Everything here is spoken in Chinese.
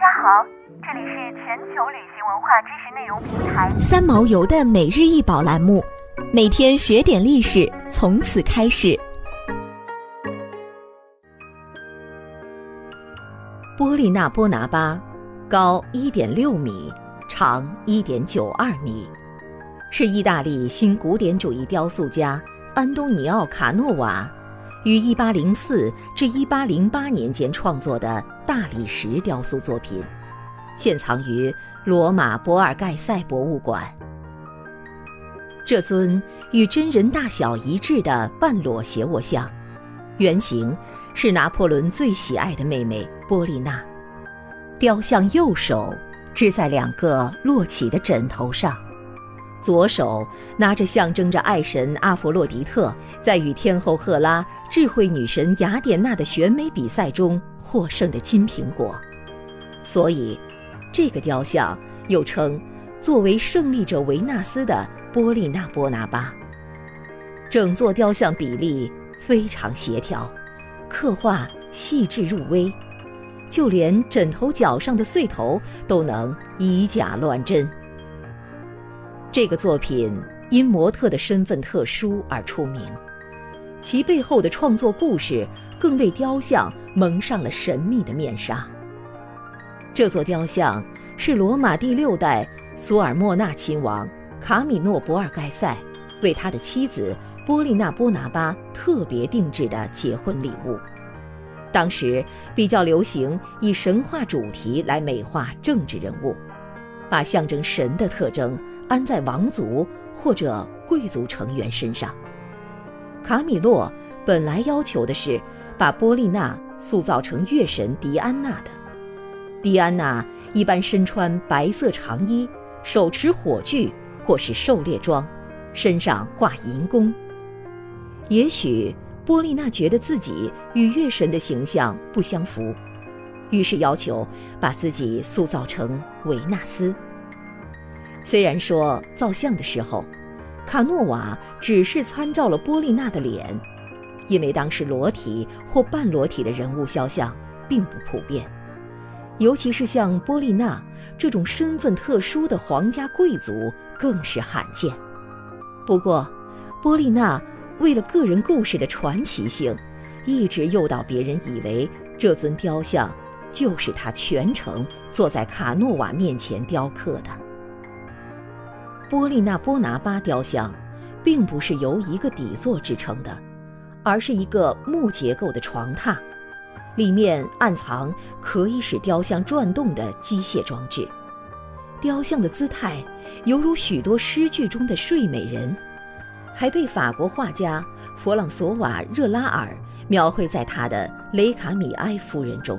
大家好，这里是全球旅行文化知识内容平台三毛游的每日一宝栏目，每天学点历史，从此开始。波利纳波拿巴，高一点六米，长一点九二米，是意大利新古典主义雕塑家安东尼奥·卡诺瓦于一八零四至一八零八年间创作的大理石雕塑作品，现藏于罗马博尔盖塞博物馆。这尊与真人大小一致的半裸斜卧像，原型。是拿破仑最喜爱的妹妹波丽娜，雕像右手支在两个摞起的枕头上，左手拿着象征着爱神阿佛洛狄特在与天后赫拉、智慧女神雅典娜的选美比赛中获胜的金苹果，所以，这个雕像又称作为胜利者维纳斯的波利娜波拿巴。整座雕像比例非常协调。刻画细致入微，就连枕头角上的穗头都能以假乱真。这个作品因模特的身份特殊而出名，其背后的创作故事更为雕像蒙上了神秘的面纱。这座雕像是罗马第六代苏尔莫纳亲王卡米诺·博尔盖塞为他的妻子。波利娜·波拿巴特别定制的结婚礼物，当时比较流行以神话主题来美化政治人物，把象征神的特征安在王族或者贵族成员身上。卡米洛本来要求的是把波利娜塑造成月神狄安娜的，狄安娜一般身穿白色长衣，手持火炬或是狩猎装，身上挂银弓。也许波丽娜觉得自己与月神的形象不相符，于是要求把自己塑造成维纳斯。虽然说造像的时候，卡诺瓦只是参照了波丽娜的脸，因为当时裸体或半裸体的人物肖像并不普遍，尤其是像波丽娜这种身份特殊的皇家贵族更是罕见。不过，波丽娜。为了个人故事的传奇性，一直诱导别人以为这尊雕像就是他全程坐在卡诺瓦面前雕刻的。波利纳波拿巴雕像，并不是由一个底座支撑的，而是一个木结构的床榻，里面暗藏可以使雕像转动的机械装置。雕像的姿态犹如许多诗句中的睡美人。还被法国画家弗朗索瓦·热拉尔描绘在他的《雷卡米埃夫人》中。